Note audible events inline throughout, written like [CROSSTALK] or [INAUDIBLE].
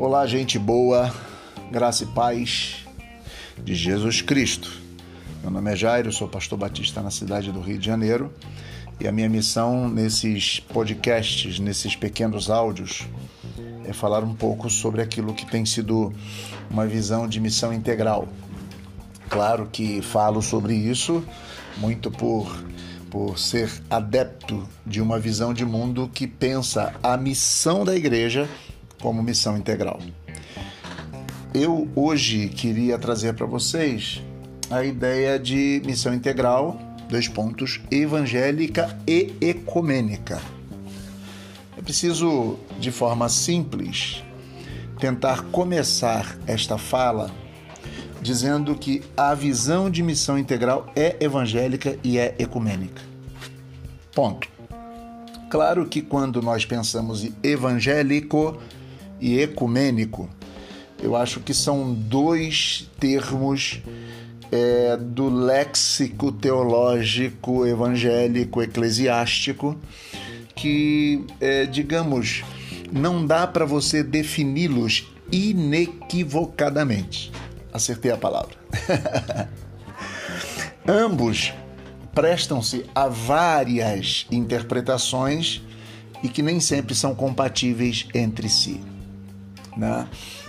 Olá, gente boa, graça e paz de Jesus Cristo. Meu nome é Jairo, sou pastor batista na cidade do Rio de Janeiro e a minha missão nesses podcasts, nesses pequenos áudios, é falar um pouco sobre aquilo que tem sido uma visão de missão integral. Claro que falo sobre isso muito por por ser adepto de uma visão de mundo que pensa a missão da igreja como missão integral. Eu hoje queria trazer para vocês a ideia de missão integral, dois pontos, evangélica e ecumênica. É preciso, de forma simples, tentar começar esta fala dizendo que a visão de missão integral é evangélica e é ecumênica. Ponto. Claro que quando nós pensamos em evangélico e ecumênico, eu acho que são dois termos é, do léxico teológico evangélico eclesiástico que, é, digamos, não dá para você defini-los inequivocadamente. Acertei a palavra. [LAUGHS] Ambos prestam-se a várias interpretações e que nem sempre são compatíveis entre si. Né?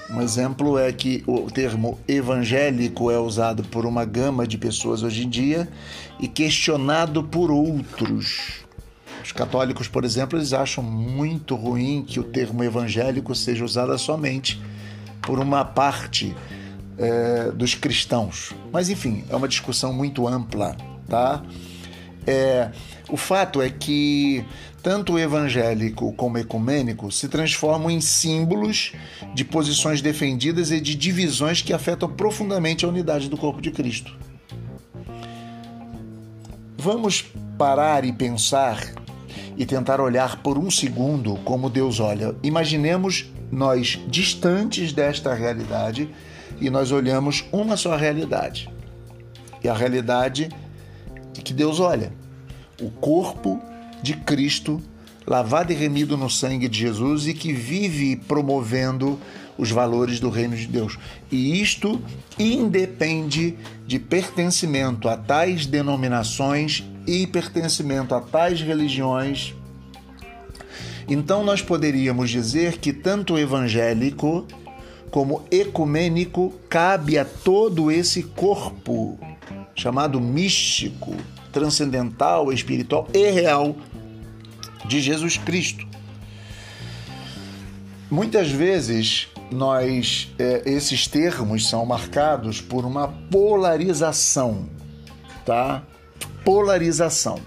Um exemplo é que o termo evangélico é usado por uma gama de pessoas hoje em dia e questionado por outros. Os católicos, por exemplo, eles acham muito ruim que o termo evangélico seja usado somente por uma parte é, dos cristãos. Mas enfim, é uma discussão muito ampla, tá? É, o fato é que tanto o evangélico como o ecumênico se transformam em símbolos de posições defendidas e de divisões que afetam profundamente a unidade do corpo de Cristo. Vamos parar e pensar e tentar olhar por um segundo como Deus olha. Imaginemos nós distantes desta realidade e nós olhamos uma só realidade. E a realidade que Deus olha o corpo de Cristo, lavado e remido no sangue de Jesus e que vive promovendo os valores do reino de Deus. E isto independe de pertencimento a tais denominações e pertencimento a tais religiões. Então nós poderíamos dizer que tanto evangélico como ecumênico cabe a todo esse corpo chamado místico transcendental, espiritual e real de Jesus Cristo. Muitas vezes nós é, esses termos são marcados por uma polarização, tá? Polarização.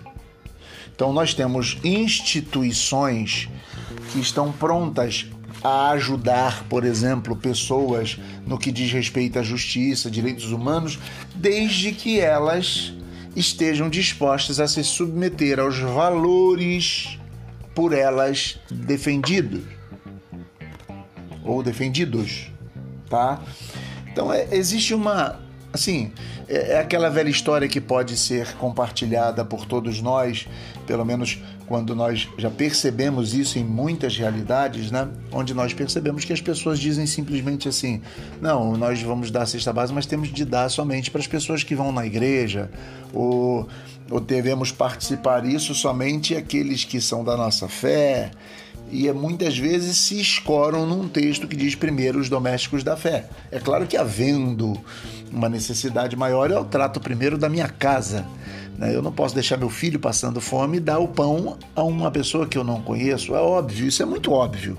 Então nós temos instituições que estão prontas a ajudar, por exemplo, pessoas no que diz respeito à justiça, direitos humanos, desde que elas estejam dispostas a se submeter aos valores por elas defendidos ou defendidos, tá? Então é, existe uma, assim, é, é aquela velha história que pode ser compartilhada por todos nós, pelo menos quando nós já percebemos isso em muitas realidades, né? Onde nós percebemos que as pessoas dizem simplesmente assim: não, nós vamos dar a cesta básica, mas temos de dar somente para as pessoas que vão na igreja, ou, ou devemos participar isso somente aqueles que são da nossa fé. E muitas vezes se escoram num texto que diz primeiro os domésticos da fé. É claro que havendo uma necessidade maior, eu trato primeiro da minha casa né? Eu não posso deixar meu filho passando fome e dar o pão a uma pessoa que eu não conheço. É óbvio, isso é muito óbvio.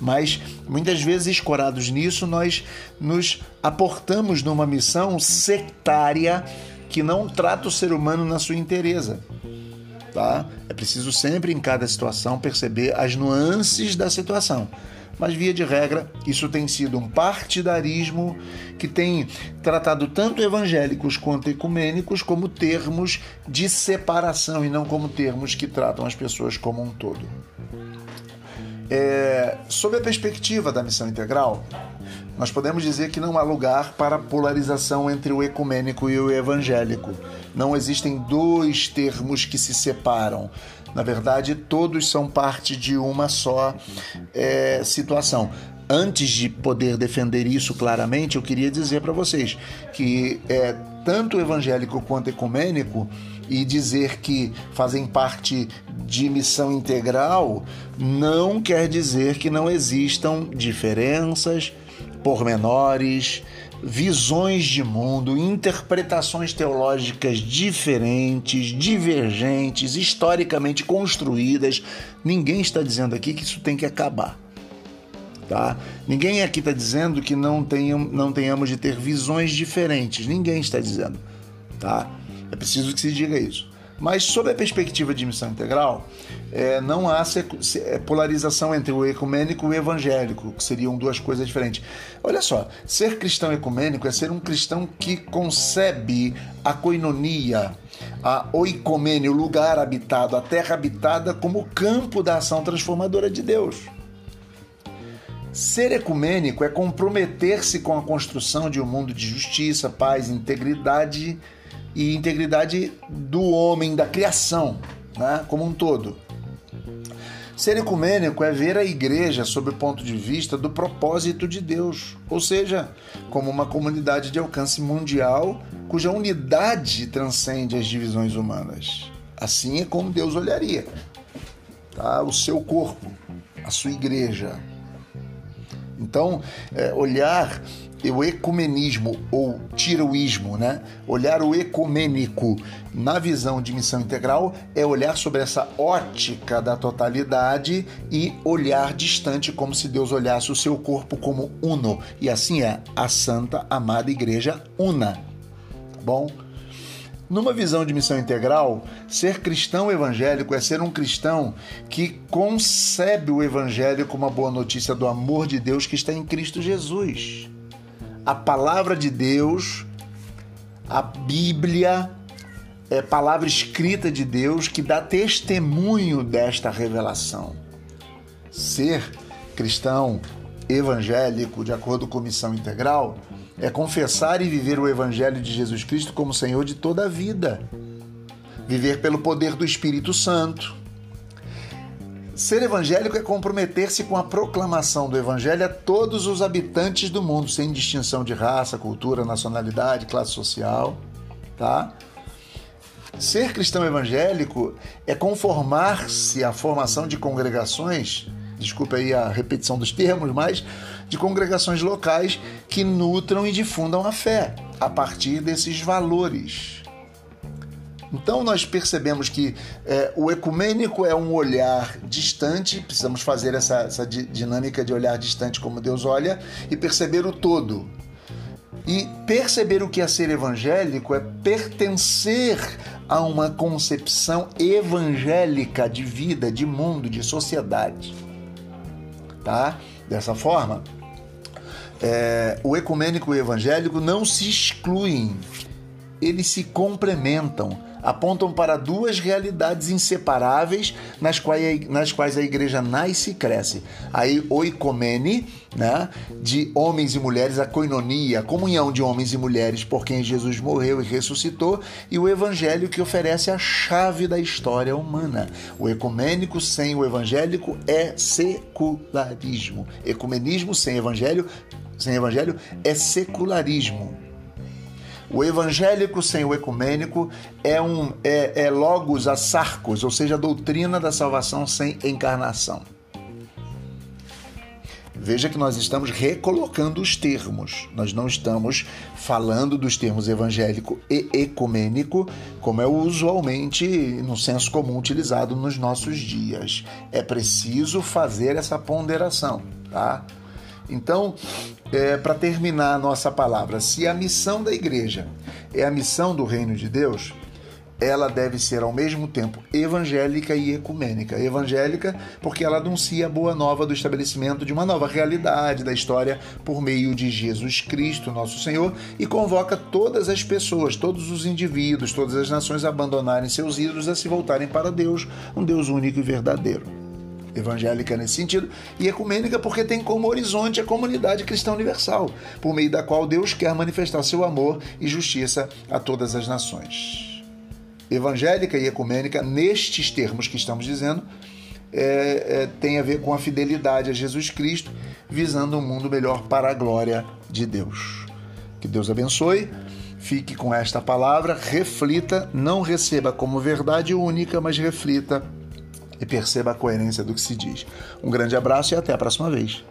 Mas muitas vezes, escorados nisso, nós nos aportamos numa missão sectária que não trata o ser humano na sua inteireza. Tá? É preciso sempre, em cada situação, perceber as nuances da situação mas via de regra, isso tem sido um partidarismo que tem tratado tanto evangélicos quanto ecumênicos como termos de separação e não como termos que tratam as pessoas como um todo. É, sob a perspectiva da missão integral, nós podemos dizer que não há lugar para polarização entre o ecumênico e o evangélico. Não existem dois termos que se separam. Na verdade, todos são parte de uma só é, situação. antes de poder defender isso claramente, eu queria dizer para vocês que é tanto evangélico quanto ecumênico e dizer que fazem parte de missão integral não quer dizer que não existam diferenças, pormenores, visões de mundo, interpretações teológicas diferentes, divergentes, historicamente construídas. Ninguém está dizendo aqui que isso tem que acabar. Tá? Ninguém aqui está dizendo que não, tenham, não tenhamos de ter visões diferentes. Ninguém está dizendo. Tá? É preciso que se diga isso. Mas, sob a perspectiva de missão integral, é, não há é, polarização entre o ecumênico e o evangélico, que seriam duas coisas diferentes. Olha só, ser cristão ecumênico é ser um cristão que concebe a coinonia, a oicomênia, o lugar habitado, a terra habitada, como campo da ação transformadora de Deus. Ser ecumênico é comprometer-se com a construção de um mundo de justiça, paz, integridade e integridade do homem, da criação, né, como um todo. Ser ecumênico é ver a igreja sob o ponto de vista do propósito de Deus, ou seja, como uma comunidade de alcance mundial cuja unidade transcende as divisões humanas. Assim é como Deus olharia tá? o seu corpo, a sua igreja. Então, é, olhar o ecumenismo ou tiroísmo, né? Olhar o ecumênico na visão de missão integral é olhar sobre essa ótica da totalidade e olhar distante como se Deus olhasse o seu corpo como uno. E assim é a santa amada igreja una. Tá bom? Numa visão de missão integral, ser cristão evangélico é ser um cristão que concebe o evangelho como uma boa notícia do amor de Deus que está em Cristo Jesus a palavra de Deus, a Bíblia, é palavra escrita de Deus que dá testemunho desta revelação. Ser cristão evangélico, de acordo com missão integral, é confessar e viver o evangelho de Jesus Cristo como Senhor de toda a vida. Viver pelo poder do Espírito Santo Ser evangélico é comprometer-se com a proclamação do evangelho a todos os habitantes do mundo, sem distinção de raça, cultura, nacionalidade, classe social, tá? Ser cristão evangélico é conformar-se à formação de congregações, desculpe aí a repetição dos termos, mas de congregações locais que nutram e difundam a fé a partir desses valores. Então nós percebemos que é, o ecumênico é um olhar distante, precisamos fazer essa, essa dinâmica de olhar distante como Deus olha e perceber o todo. E perceber o que é ser evangélico é pertencer a uma concepção evangélica de vida, de mundo, de sociedade. Tá? Dessa forma, é, o ecumênico e o evangélico não se excluem, eles se complementam apontam para duas realidades inseparáveis nas quais, nas quais a igreja nasce e cresce. Aí, oikomene, né, de homens e mulheres, a koinonia, a comunhão de homens e mulheres por quem Jesus morreu e ressuscitou, e o evangelho que oferece a chave da história humana. O ecumênico sem o evangélico é secularismo. Ecumenismo sem evangelho, sem evangelho é secularismo. O evangélico sem o ecumênico é, um, é, é logos a sarcos, ou seja, a doutrina da salvação sem encarnação. Veja que nós estamos recolocando os termos. Nós não estamos falando dos termos evangélico e ecumênico, como é usualmente no senso comum utilizado nos nossos dias. É preciso fazer essa ponderação, tá? Então, é, para terminar a nossa palavra, se a missão da igreja é a missão do reino de Deus, ela deve ser ao mesmo tempo evangélica e ecumênica. Evangélica porque ela anuncia a boa nova do estabelecimento de uma nova realidade da história por meio de Jesus Cristo, nosso Senhor, e convoca todas as pessoas, todos os indivíduos, todas as nações a abandonarem seus ídolos, a se voltarem para Deus, um Deus único e verdadeiro evangélica nesse sentido, e ecumênica porque tem como horizonte a comunidade cristã universal, por meio da qual Deus quer manifestar seu amor e justiça a todas as nações. Evangélica e ecumênica, nestes termos que estamos dizendo, é, é, tem a ver com a fidelidade a Jesus Cristo, visando um mundo melhor para a glória de Deus. Que Deus abençoe. Fique com esta palavra, reflita, não receba como verdade única, mas reflita e perceba a coerência do que se diz. Um grande abraço e até a próxima vez.